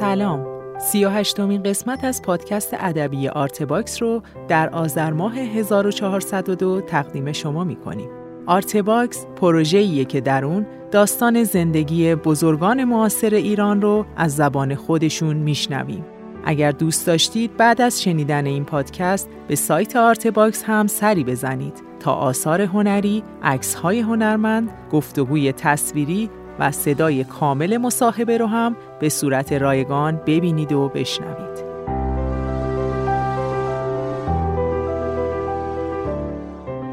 سلام سی و هشتمین قسمت از پادکست ادبی آرتباکس رو در آذر ماه 1402 تقدیم شما می کنیم. آرتباکس پروژه‌ایه که در اون داستان زندگی بزرگان معاصر ایران رو از زبان خودشون میشنویم. اگر دوست داشتید بعد از شنیدن این پادکست به سایت آرتباکس هم سری بزنید تا آثار هنری، عکس‌های هنرمند، گفتگوی تصویری و صدای کامل مصاحبه رو هم به صورت رایگان ببینید و بشنوید.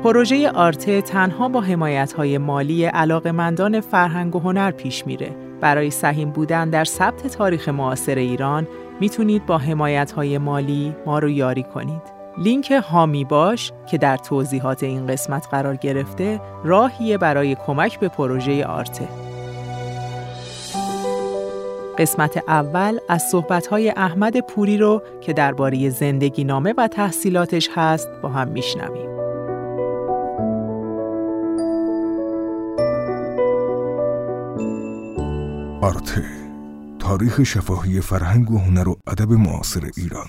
پروژه آرته تنها با حمایت‌های مالی علاقمندان فرهنگ و هنر پیش میره. برای سهیم بودن در ثبت تاریخ معاصر ایران می‌تونید با حمایت‌های مالی ما رو یاری کنید. لینک هامی باش که در توضیحات این قسمت قرار گرفته راهیه برای کمک به پروژه آرته. قسمت اول از صحبت‌های احمد پوری رو که درباره زندگی نامه و تحصیلاتش هست با هم میشنویم. آرته تاریخ شفاهی فرهنگ و هنر و ادب معاصر ایران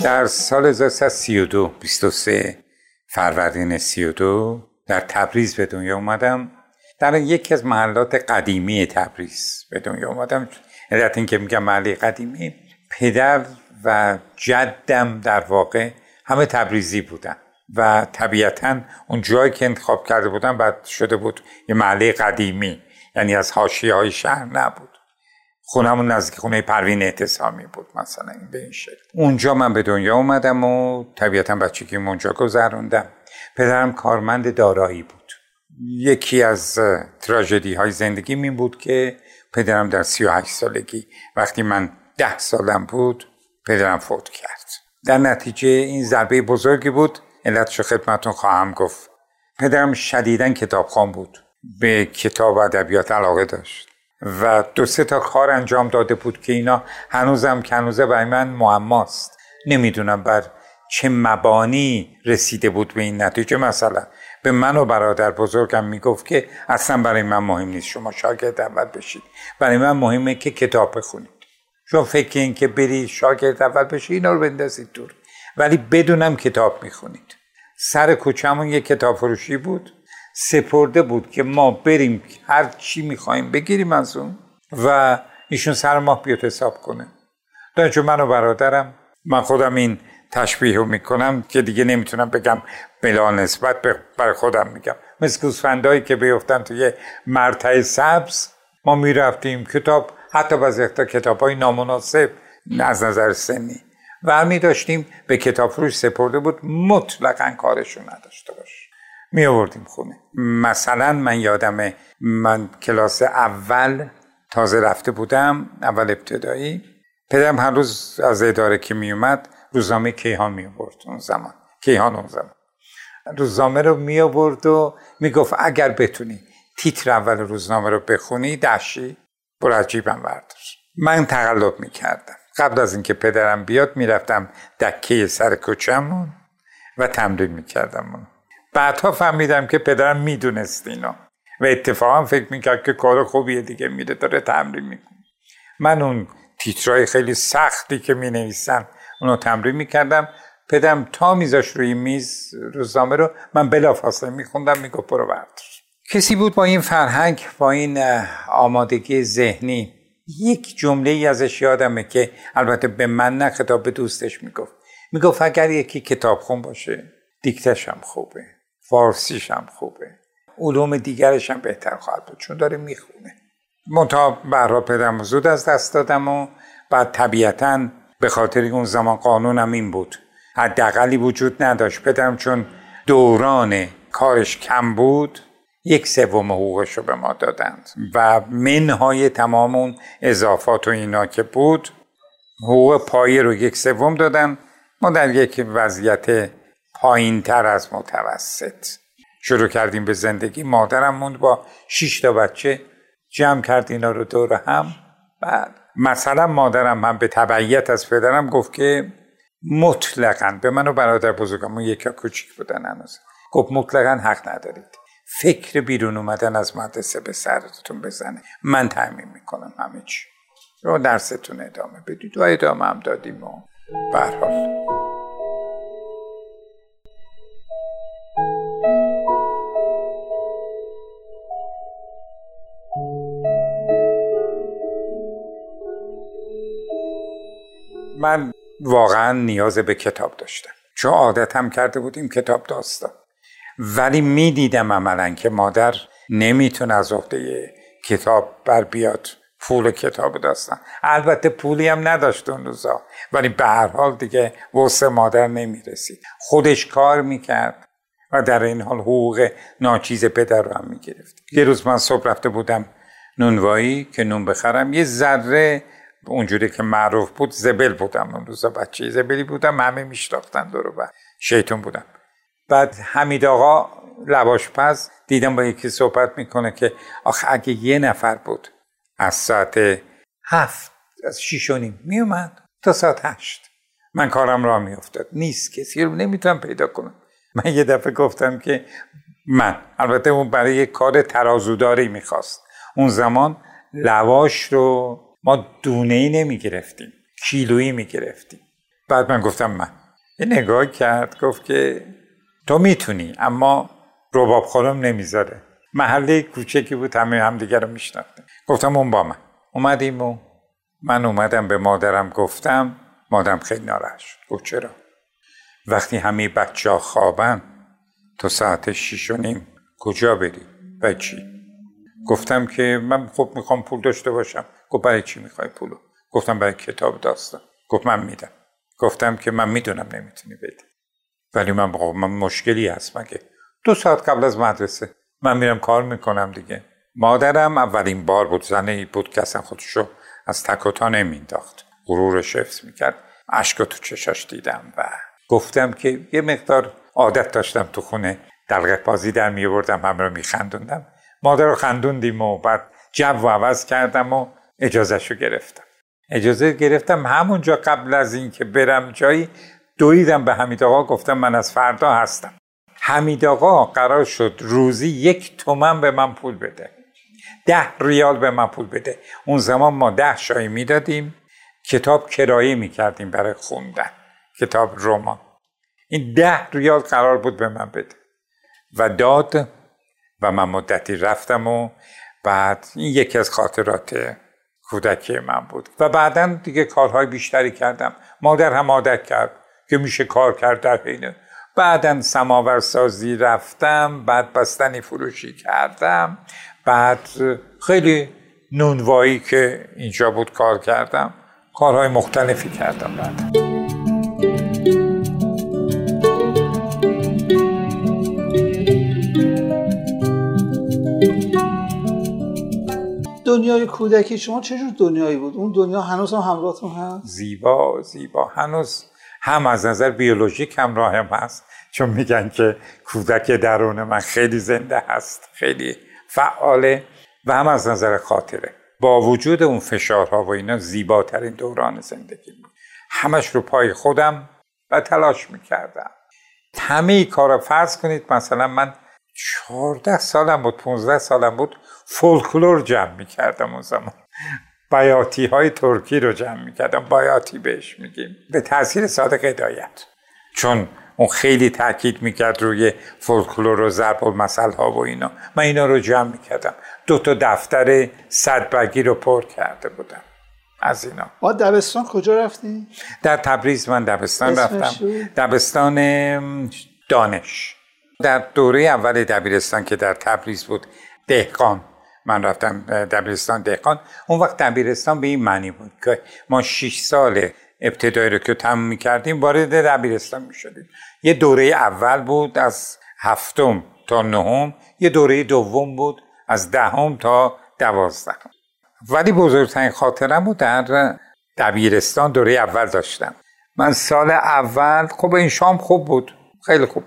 در سال 1332 23 فروردین 32 در تبریز به دنیا اومدم در یکی از محلات قدیمی تبریز به دنیا اومدم علت این که میگم محله قدیمی پدر و جدم در واقع همه تبریزی بودن و طبیعتا اون جایی که انتخاب کرده بودن بعد شده بود یه محله قدیمی یعنی از حاشیه های شهر نبود. خونمون نزدیک خونه پروین اعتصامی بود مثلا این به این شکل. اونجا من به دنیا اومدم و طبیعتا بچگی اونجا گذروندم. پدرم کارمند دارایی بود. یکی از تراژدی های زندگی این بود که پدرم در سی و هشت سالگی وقتی من ده سالم بود پدرم فوت کرد. در نتیجه این ضربه بزرگی بود علتش خدمتون خواهم گفت. پدرم شدیدن کتابخوان بود. به کتاب و ادبیات علاقه داشت. و دو سه تا کار انجام داده بود که اینا هنوزم که هنوزه برای من معماست. نمی‌دونم بر چه مبانی رسیده بود به این نتیجه مثلا به من و برادر بزرگم می‌گفت که اصلا برای من مهم نیست. شما شاگرد اول بشید. برای من مهمه که کتاب بخونید. شما فکر این که بری شاگرد اول بشید اینا رو بندازید دور. ولی بدونم کتاب می‌خونید. سر کوچمون یه کتاب فروشی بود. سپرده بود که ما بریم هر چی می‌خوایم بگیریم از اون و ایشون سر ماه بیاد حساب کنه. چون من و برادرم من خودم این تشبیه رو می‌کنم که دیگه نمی‌تونم بگم بلا نسبت برای خودم میگم. مثل گوسفندهایی که بیفتن توی مرتع سبز ما می‌رفتیم کتاب حتی بعضی کتاب های نامناسب از نظر سنی. و می داشتیم به کتاب فروش سپرده بود مطلقا کارشون نداشته باش. می آوردیم خونه. مثلا من یادم من کلاس اول تازه رفته بودم اول ابتدایی. پدرم هر روز از اداره که می اومد روزنامه کیهان می آورد اون زمان. کیهان اون زمان. روزنامه رو می آورد و می گفت اگر بتونی تیتر اول روزنامه رو بخونی دشی برو عجیبم برداشت من تقلب می کردم. قبل از اینکه پدرم بیاد می‌رفتم دکه سر کوچمون و تمرین می‌کردم بعدها فهمیدم که پدرم می‌دونست اینو. و اتفاقا فکر می‌کرد که کار خوبیه دیگه میره داره تمرین می‌کنه من اون تیترای خیلی سختی که می نویسن اونو تمرین می‌کردم. پدرم تا میذاش روی میز روزنامه رو من بلافاصله میخوندم می‌گفت برو بردار. کسی بود با این فرهنگ با این آمادگی ذهنی؟ یک جمله ای ازش یادمه که البته به من نه خطاب به دوستش می‌گفت. می‌گفت اگر یکی کتاب خون باشه دیکتش هم خوبه فارسیش هم خوبه علوم دیگرش هم بهتر خواهد بود چون داره می‌خونه. منتها برها پدرم زود از دست دادم و بعد طبیعتا به خاطر اون زمان قانونم این بود. حداقلی وجود نداشت. پدرم چون دوران کارش کم بود یک سوم حقوقش رو به ما دادند. و منهای تمام اون اضافات و اینا که بود حقوق پایه رو یک سوم دادن. ما در یک وضعیت پایین تر از متوسط. شروع کردیم به زندگی. مادرم موند با شش تا بچه جمع کرد اینا رو دور هم. بعد مثلا مادرم هم به تبعیت از پدرم گفت که مطلقا به من و برادر بزرگم یکی کوچیک بودن هنوز. گفت مطلقا حق ندارید. فکر بیرون اومدن از مدرسه به سرتون بزنه. من تعمین می‌کنم همه چی. رو درستون ادامه بدید. و ادامه هم دادیم و برحال من واقعا نیاز به کتاب داشتم. چون عادت هم کرده بودیم کتاب داستان. ولی می‌دیدم عملا که مادر نمی‌تونه از عهده کتاب بر بیاد پول کتاب داستان. البته پولی هم نداشت اون روزا. ولی به هر حال دیگه وسط مادر نمی‌رسید. خودش کار می‌کرد و در این حال حقوق ناچیز پدر رو هم می‌گرفت. یه روز من صبح رفته بودم نونوایی که نون بخرم یه ذره اونجوری که معروف بود زبل بودم. اون روزا بچه زبلی بودم همه میشتاختن دورو و شیطون بودم. بعد حمید آقا لواش پز دیدم با یکی صحبت می‌کنه که آخه اگه یه نفر بود از ساعت هفت از شیش و نیم میومد تا ساعت هشت. من کارم را میافتاد. نیست کسی رو نمی‌تونم پیدا کنم. من یه دفعه گفتم که من البته اون برای کار ترازوداری می‌خواست. اون زمان لواش رو ما دونه ای نمی گرفتیم کیلویی می گرفتیم بعد من گفتم من. یه نگاه کرد گفت که تو می‌تونی اما روباب خورم نمی‌ذاره. محله کوچکی بود همه هم دیگر رو میشناختیم. گفتم اون با من. اومدیم و من اومدم به مادرم گفتم مادرم خیلی ناراحت شد. گفت چرا؟ وقتی همه بچه ها خوابن تا ساعت شیش و نیم کجا بری؟ و چی گفتم که من خب می‌خوام پول داشته باشم. گفت برای چی می‌خوای پولو؟ گفتم برای کتاب داستان. گفت من میدم. گفتم که من می‌دونم نمی‌تونی بدی. ولی من بقا من مشکلی هست مگه؟ دو ساعت قبل از مدرسه. من میرم کار می‌کنم دیگه. مادرم اولین بار بود زنه بود که اصلا خودشو از تکوتا نمینداخت غرورش حفظ می‌کرد. اشک تو چشاش دیدم و گفتم که یه مقدار عادت داشتم تو خونه. دلغه بازی در میبردم همه رو میخندوندم. مادر رو خندوندیم و بعد جو و عوض کردم و اجازهشو گرفتم. اجازه گرفتم همونجا قبل از اینکه برم جایی دویدم به حمید آقا گفتم من از فردا هستم. حمید آقا قرار شد روزی یک تومن به من پول بده. ده ریال به من پول بده. اون زمان ما ده شایی می‌دادیم. کتاب کرایه می‌کردیم برای خوندن. کتاب رمان. این ده ریال قرار بود به من بده. و داد و من مدتی رفتم و بعد این یکی از خاطرات کودکی من بود. و بعدا دیگه کارهای بیشتری کردم. مادر هم عادت کرد که میشه کار کرد در حینه بعدا سماور سازی رفتم بعد بستنی فروشی کردم بعد خیلی نونوایی که اینجا بود کار کردم. کارهای مختلفی کردم بعد دنیای کودکی شما چجور دنیایی بود؟ اون دنیا هنوز هم همراهتون هست؟ زیبا زیبا. هنوز هم از نظر بیولوژیک هم راهم هست. چون میگن که کودک درون من خیلی زنده هست خیلی فعاله و هم از نظر خاطره. با وجود اون فشارها و اینا زیباترین دوران زندگی بود. همش رو پای خودم و تلاش می‌کردم. همه کارا فرض کنید مثلا من 14 سالم بود 15 سالم بود. فولکلور جمع می‌کردم اون زمان. بیاتی های ترکی رو جمع می‌کردم. بایاتی بهش میگیم. به تاثیر صادق هدایت. چون اون خیلی تاکید می‌کرد روی فولکلور و ضرب المثل ها و اینا. من اینا رو جمع می‌کردم. دو تا دفتر صدبگی رو پر کرده بودم. از اینا. ما دبستان کجا رفتی؟ در تبریز من دبستان رفتم. دبستان دانش. در دوره اول دبیرستان که در تبریز بود دهقان. من رفتم دبیرستان دهقان. اون وقت دبیرستان به این معنی بود که ما 6 سال ابتدایی رو که تموم می‌کردیم وارد دبیرستان می‌شدیم. یه دوره اول بود از هفتم تا نهم یه دوره دوم بود از دهم تا دوازدهم. ولی بزرگترین خاطرم بود در دبیرستان دوره اول داشتم. من سال اول خب این شام خوب بود خیلی خوب.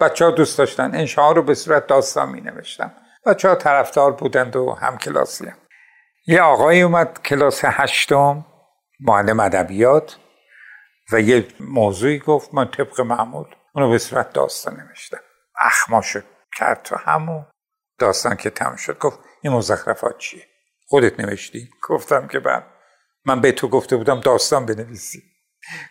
بچه ها دوست داشتن انشاء رو به صورت داستان می نوشتم بچه ها طرفدار بودند و هم کلاسی هم. یه آقایی اومد کلاس هشتم معلم ادبیات و یه موضوعی گفت من طبق معمول اونو به صورت داستان نوشتم. اخماشو کرد تو همو داستان که تم شد. گفت این مزخرفات چیه؟ خودت نوشتی؟ گفتم که بعد من به تو گفته بودم داستان بنویسی.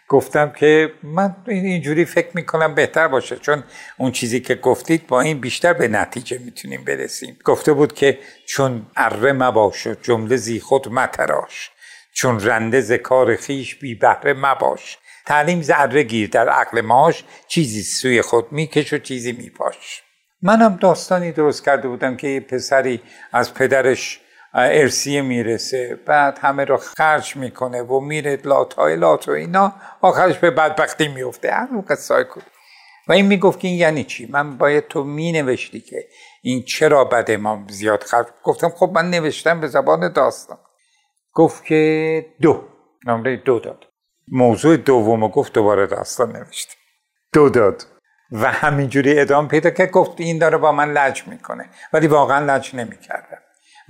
گفتم که من اینجوری فکر می‌کنم بهتر باشه چون اون چیزی که گفتید با این بیشتر به نتیجه می‌تونیم برسیم. گفته بود که چون اره مباش و جمله زی خود متراش چون رنده ز کار خیش بی بهره مباش. تعلیم ذره گیر در عقل ماش چیزی سوی خود میکش و چیزی میپاش. منم داستانی درست کرده بودم که یه پسری از پدرش ارسیه می‌رسه. بعد همه رو خرج می‌کنه و میره لاتای لات و اینا. آخرش به بدبختی میفته همون قصه کن و این می‌گفت که این یعنی چی؟ من باید تو مینوشتی که این چرا بده ما زیاد خرج گفتم خب من نوشتم به زبان داستان. گفت که دو. نمره دو داد. موضوع دوم گفت دوباره داستان نوشت دو داد. و همینجوری ادام پیدا که گفت این داره با من لج می‌کنه. ولی واقعا لج نمی‌کردم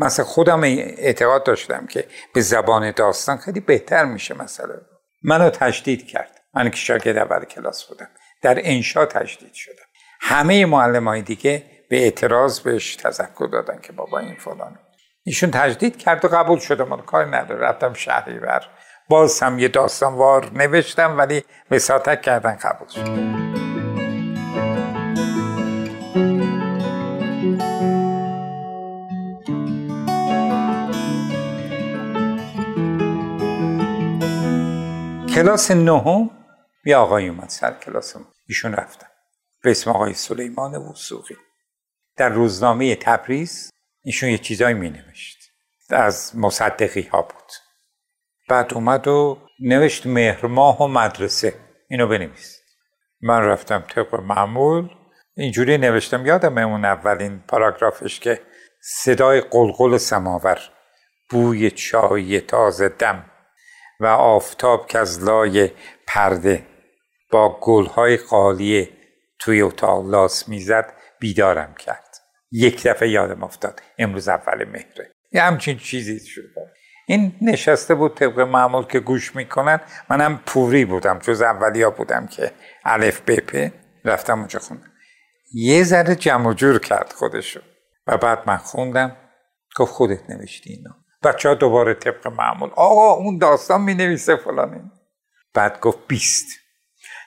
مثلا خودم اعتقاد داشتم که به زبان داستان خیلی بهتر میشه مثلا منو تشدید کرد. من که شاگرد اول کلاس بودم. در انشا تشدید شدم. همه معلم های دیگه به اعتراض بهش تذکر دادن که بابا این فلانه. ایشون تجدید کرد و قبول شده من کار نداره. رفتم شهری بر. باز هم یه داستانوار نوشتم ولی وساطت کردن قبول شد. کلاس نهم یه آقای اومد سر کلاس ایشون رفتم به اسم آقای سلیمان وسوقی در روزنامه تبریز ایشون یه چیزایی می نوشت از مصدقی ها بود. بعد اومد و نوشت مهرماه و مدرسه. اینو بنویس. من رفتم طبق معمول. اینجوری نوشتم. یادم اون اولین پاراگرافش که صدای قلقل سماور بوی چای تازه دم. و آفتاب که از لای پرده با گلهای قالی توی اتاق لاس می‌زد بیدارم کرد. یک دفعه یادم افتاد امروز اول مهره. یه همچین چیزی شد. این نشسته بود طبق معمول که گوش می‌کنن. منم پوری بودم جز اولیا بودم که الف بپه رفتم اونجا خوندم. یه ذره جمع جور کرد خودشو. و بعد من خوندم. گفت خودت نوشتی اینا. بچه ها دوباره طبق معمول. آقا اون داستان می نویسه فلانی. بعد گفت بیست.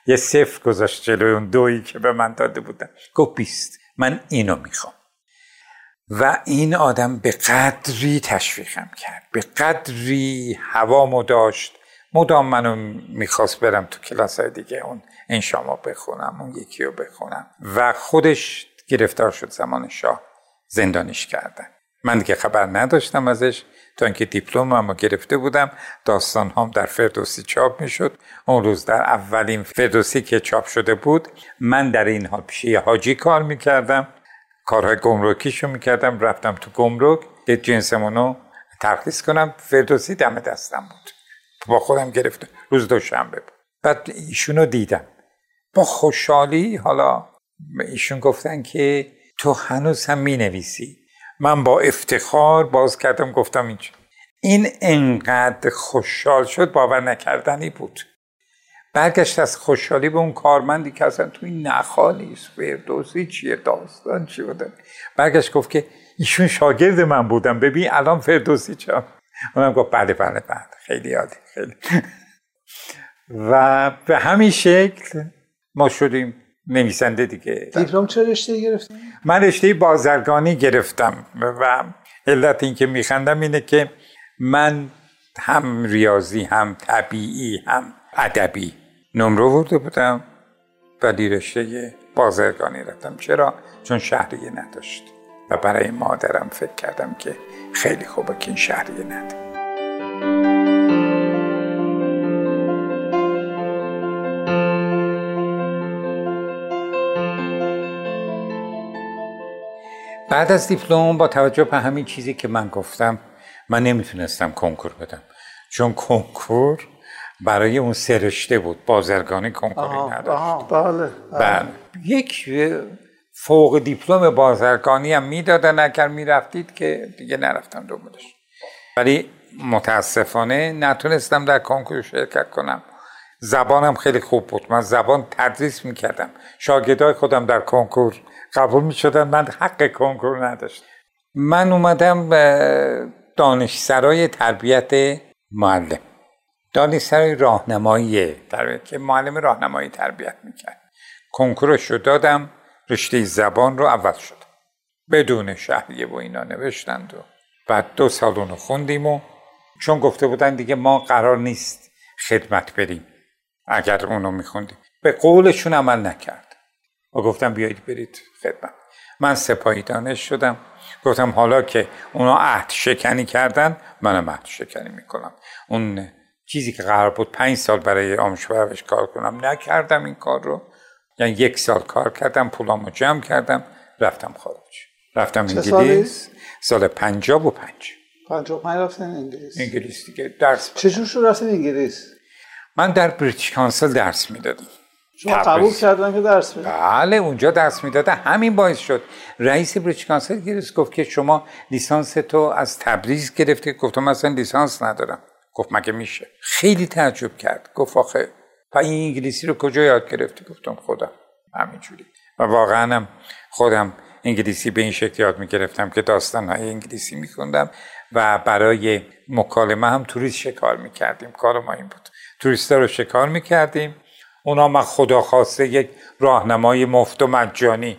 یه صفر گذاشت جلوی اون دویی که به من داده بودن. گفت بیست. من اینو می‌خوام. و این آدم به قدری تشویقم کرد. به قدری هوامو داشت. مدام منو می‌خواست برم تو کلاس های دیگه اون این شما بخونم اون یکی رو بخونم. و خودش گرفتار شد زمان شاه. زندانش کردن. من دیگه خبر نداشتم ازش. تا اینکه دیپلم هم گرفته بودم داستان هم در فردوسی چاپ می‌شد. اون روز در اولین فردوسی که چاپ شده بود من در این حال پیش یه حاجی کار می‌کردم. کارهای گمرکیشو می‌کردم رفتم تو گمرک که جنسمونو ترخیص کنم. فردوسی دم دستم بود. با خودم گرفته روز دوشنبه بود. بعد ایشونو دیدم. با خوشحالی حالا ایشون گفتن که تو هنوز هم می نویسی من با افتخار باز کردم گفتم اینجا. این انقدر خوشحال شد باور نکردنی بود. برگشت از خوشحالی به اون کارمندی که اصلا توی نخالیست فردوسی چیه داستان چی بودن برگشت گفت که ایشون شاگرد من بودم ببین الان فردوسی چه؟ اونم گفت بله بله بله خیلی یادی خیلی. و به همین شکل ما شدیم نویسنده دیگه دیپلم چه رشته گرفتیم؟ من رشته بازرگانی گرفتم و علت این که میخندم اینه که من هم ریاضی هم طبیعی هم ادبی نمره ورده بودم ولی رشته بازرگانی رفتم چرا؟ چون شهریه نداشت و برای مادرم فکر کردم که خیلی خوبه که این شهریه نده بعد از دیپلم با توجه به همین چیزی که من گفتم من نمی‌تونستم کنکور بدم. چون کنکور برای اون سرشته بود بازرگانی کنکوری نداشت. بله بله. یک فوق دیپلم بازرگانی هم می‌دادن اگر می‌رفتید که دیگه نرفتم دنبالش. ولی متاسفانه نتونستم در کنکور شرکت کنم. زبانم خیلی خوب بود. من زبان تدریس می‌کردم. شاگردای خودم در کنکور قبول می‌شدن من حق کنکور نداشتم. من اومدم دانشسرای تربیت معلم. دانشسرای راهنمایی تربیت که معلم راهنمایی تربیت می‌کرد. کنکورش رو دادم رشته زبان رو اول شد. بدون شهریه و اینا نوشتند و بعد دو سال اونو خوندیم و چون گفته بودن دیگه ما قرار نیست خدمت بریم. اگر اونو میخوندیم. به قولشون عمل نکرد. و گفتم بیایید برید خدمت. من سپاهی دانش شدم. گفتم حالا که اونا عهد شکنی کردن منم عهد شکنی می‌کنم. اون چیزی که قرار بود پنج سال برای آموزش پرورش کار کنم نکردم این کار رو. یعنی یک سال کار کردم پولامو جمع کردم رفتم خارج. رفتم انگلیس. سال پنجاه و پنج. پنجاه پنج رفتن انگلیس. انگلیس دیگه درس چجور شد رفتن انگلیس؟ من در British Council درس می‌دادم. شما قبول کردن که درس بدید. بله اونجا درس می‌داده. همین باعث شد. رئیس British Council گرفت گفت که شما لیسانس تو از تبریز گرفتی. گفتم مثلا لیسانس ندارم. گفت مگه میشه؟ خیلی تعجب کرد. گفت آخه پا این انگلیسی رو کجا یاد گرفتی؟ گفتم خودم. همینجوری. و واقعا هم خودم انگلیسی به این شکل یاد می‌گرفتم که داستان های انگلیسی میخوندم و برای مکالمه هم توریست شکار می‌کردیم. کار ما این بود. توریست رو شکار می‌کردیم. اونا ما خدا خواسته یک راهنمای مفت و مجانی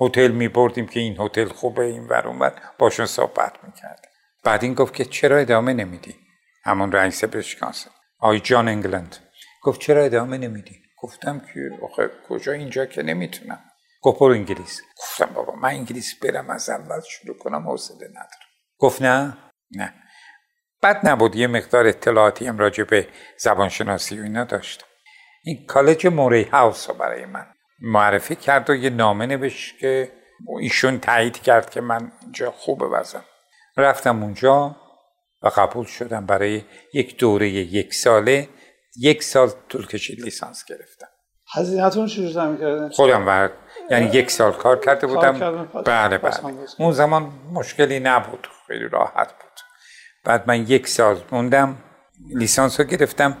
هتل میبردیم که این هتل خوبه این ور اونور باشون صحبت می‌کردیم. بعد این گفت که چرا ادامه نمیدی؟ همون رئیس بشکانسه آی جان انگلند. گفت چرا ادامه نمیدی؟ گفتم که آخه کجا اینجا که نمی‌تونم. گفت انگلیس. گفتم بابا من انگلیس برم از اول شروع کنم حوصله ندارم. گفت نه؟ نه. بد نبود یه مقدار اطلاعاتی هم راجع به زبانشناسی و اینا داشتم. این کالج موری هاوس رو برای من معرفی کرد و یه نامه نوشت که ایشون تایید کرد که من اینجا خوبه وزم رفتم اونجا و قبول شدم برای یک دوره یک ساله. یک سال طول کشید لیسانس گرفتم. هزینهتون چجور زمین کردن؟ خودم ورد یعنی یک سال کار کرده بودم. بله بله. اون زمان مشکلی نبود. خیلی راحت بود. بعد من یک سال موندم لیسانس رو گرفتم.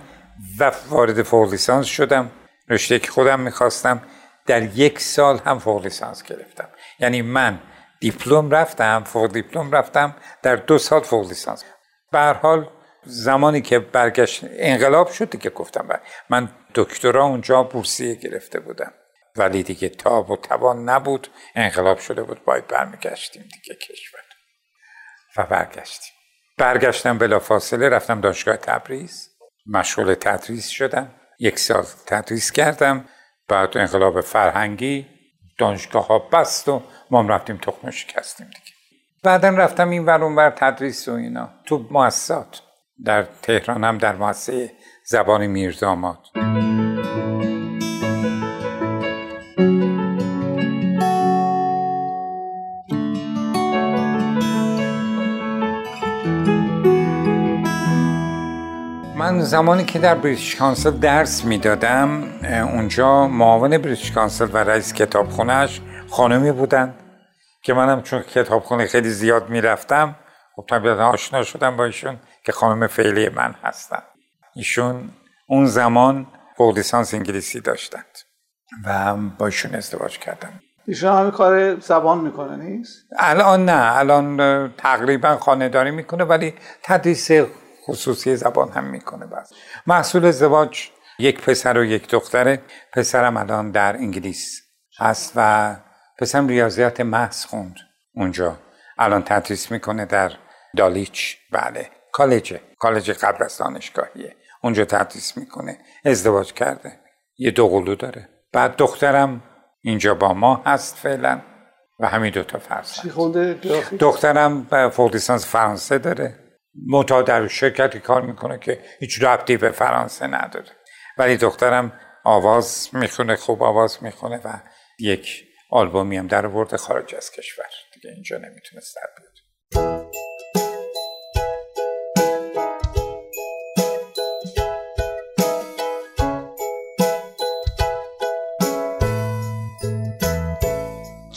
و وارد فوق لیسانس شدم. رشته که خودم می‌خواستم در یک سال هم فوق لیسانس گرفتم. یعنی من دیپلم رفتم فوق دیپلم رفتم در دو سال فوق لیسانس. به حال زمانی که برگشت انقلاب شد که گفتم من دکترا اونجا بورسیه گرفته بودم. ولی دیگه تاب و توان نبود. انقلاب شده بود باید برمیگشتیم دیگه کشور. و برگشتیم. برگشتم بلا فاصله رفتم دانشگاه تبریز. مشغول تدریس شدم. یک سال تدریس کردم. بعد انقلاب فرهنگی دانشگاه ها بست و ما رفتیم تخم شکستیم دیگه. بعدا رفتم این ور اونور تدریس و اینا. تو مؤسسات در تهران هم در مؤسسه زبان میرزاماد زمانی که در بریتیش کانسل درس می‌دادم اونجا معاون بریتیش کانسل و رئیس کتابخونهش خانمی بودن که منم چون کتابخونه خیلی زیاد می‌رفتم خب طبیعتا آشنا شدم با ایشون که خانم فعلی من هستن ایشون اون زمان فوق لیسانس انگلیسی داشتند و با ایشون ازدواج کردم ایشون همه کار زبان می‌کنه نیست؟ الان نه الان تقریبا خانهداری می‌کنه ولی تدریس خصوصی زبان هم می‌کنه بس. محصول ازدواج یک پسر و یک دختره. پسرم الان در انگلیس هست و پسرم ریاضیات محض خوند اونجا. الان تدریس می‌کنه در دالیچ. بله. کالج کالج قبل از دانشگاهیه. اونجا تدریس می‌کنه. ازدواج کرده. یه دو قلو داره. بعد دخترم اینجا با ما هست فعلا. و همین دوتا فرزند. دخترم فوق لیسانس فرانسه داره. متا در شرکتی کار می‌کنه که هیچ ربطی به فرانسه نداره. ولی دخترم آواز می‌خونه خوب آواز می‌خونه و یک آلبومی هم در ورد خارج از کشور. دیگه اینجا نمی‌تونست در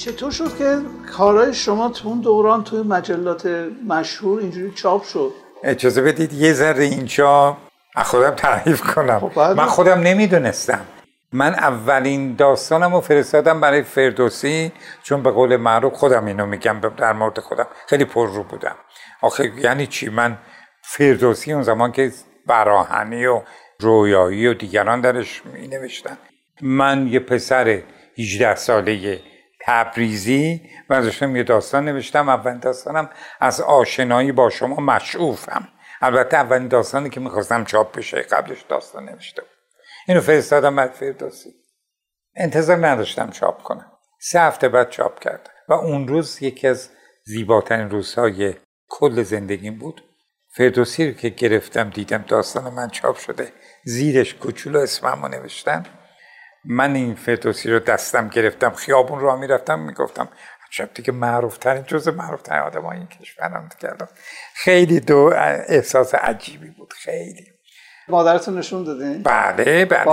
چطور شد که کارهای شما تو اون دوران توی مجلات مشهور اینجوری چاپ شد؟ اجازه بدید یه ذره اینجا از خودم تعریف کنم. خب من خودم نمی‌دونستم. من اولین داستانم رو فرستادم برای فردوسی چون به قول معروف خودم اینو میگم در مورد خودم خیلی پر رو بودم. آخه یعنی چی؟ من فردوسی اون زمان که براهنی و رویایی و دیگران درش می نوشتن من یه پسر 18 ساله تبریزی. و داشتم یه داستان نوشتم. اولین داستانم از آشنایی با شما مشعوفم. البته اولین داستانی که می‌خواستم چاپ بشه قبلش داستان نوشته بود. اینو فرستادم بعد فردوسی. انتظار نداشتم چاپ کنم. سه هفته بعد چاپ کردم. و اون روز یکی از زیباترین روزهای کل زندگیم بود. فردوسی رو که گرفتم دیدم داستان من چاپ شده زیرش کوچولو اسممو نوشتن. من این فردوسی رو دستم گرفتم خیابون رو می‌رفتم می‌گفتم عجب دیگه معروف ترین جز معروف ترین آدم این کشورم کردم خیلی دو احساس عجیبی بود خیلی. مادرتون نشون دادین؟ بله بله.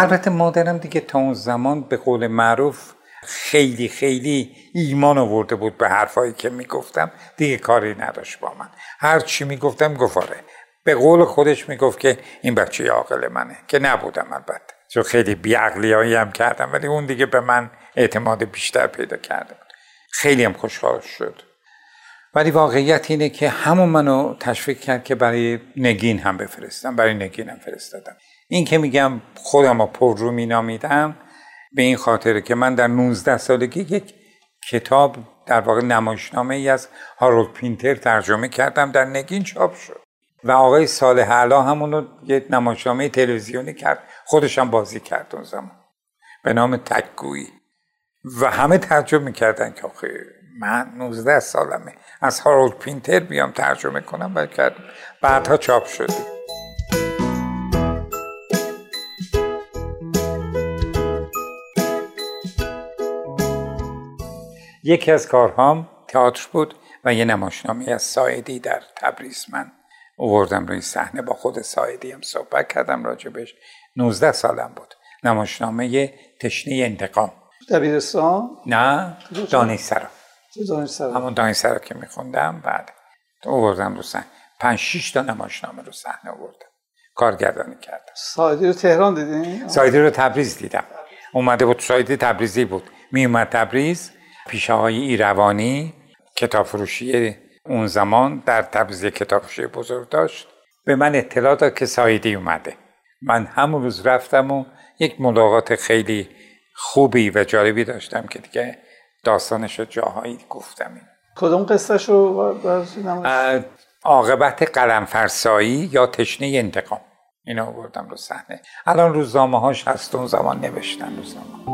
البته مادرم دیگه تا اون زمان به قول معروف خیلی خیلی ایمان آورده بود به حرفایی که می‌گفتم. دیگه کاری نداشت با من. هر چی می‌گفتم گفاره به قول خودش می‌گفت که این بچه عاقل منه که نبودم البته. چون خیلی بیعقلیایی هم کردم ولی اون دیگه به من اعتماد بیشتر پیدا کرده بود. خیلی هم خوشحال شد. ولی واقعیت اینه که همون منو تشویق کرد که برای نگین هم بفرستم برای نگین هم فرستادم. این که میگم خودم رو پر رو مینامیدم به این خاطره که من در 19 سالگی یک کتاب در واقع نمایشنامه ای از هارولد پینتر ترجمه کردم در نگین چاپ شد. و آقای صالح علا همونو یه نمایشنامه تلویزیونی کرد. خودش هم بازی کرد اون زمان. به نام تکگویی. و همه تعجب می‌کردن که آخه من 19 سالمه. از هارولد پینتر بیام ترجمه کنم و کردم بعدها چاپ شده یکی از کارهام تئاتر بود و یه نمایشنامه از ساعدی در تبریز من اووردم روی صحنه. با خود ساعدی هم صحبت کردم راجبش 19 سالم بود. نمایشنامه تشنه انتقام. دبیرستان؟ نه دانشسرا دانشسرا همون دانشسرا که میخوندم بعد اووردم رو صحنه. پنج شیش تا نمایشنامه رو صحنه آوردم. کارگردانی کردم. ساعدی رو تهران دیدین؟ ساعدی رو تبریز دیدم. اومده بود سایدی تبریزی بود. می اومد تبریز. پیشه های ایروانی کتاب فروشی اون زمان در تبریز کتاب فروشی بزرگ داشت. به من اطلاع داد که سایدی اومده. من همون روز رفتم و یک ملاقات خیلی خوبی و جالبی داشتم که دیگه داستانش رو جاهایی گفتم این. کدوم قصهش رو عاقبت قلم فرسایی یا تشنه انتقام اینو آوردم رو صحنه الان روزنامه هاش هست اون زمان نوشتن روزنامه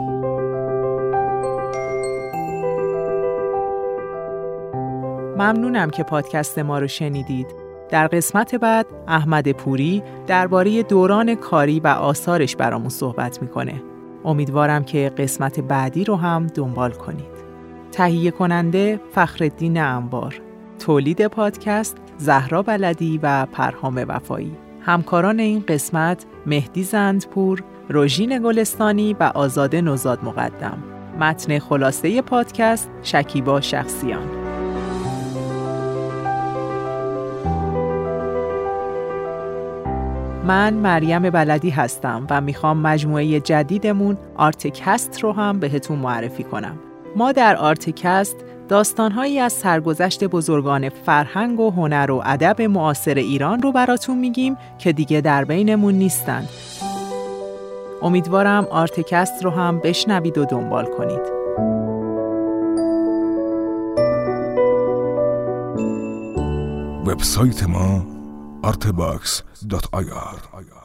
ممنونم که پادکست ما رو شنیدید. در قسمت بعد احمد پوری درباره دوران کاری و آثارش برامون صحبت می‌کنه. امیدوارم که قسمت بعدی رو هم دنبال کنید. تهیه کننده فخردین انبار تولید پادکست زهرا بلدی و پرهام وفایی همکاران این قسمت مهدی زندپور روژین گلستانی و آزاده نوزاد مقدم متن خلاصه پادکست شکیبا شخصیان من مریم بلدی هستم و می‌خوام مجموعه جدیدمون آرتکست رو هم بهتون معرفی کنم. ما در آرتکست داستانهایی از سرگذشت بزرگان فرهنگ و هنر و ادب معاصر ایران رو براتون میگیم که دیگه در بینمون نیستند. امیدوارم آرتکست رو هم بشنوید و دنبال کنید. وبسایت ما artebox.ir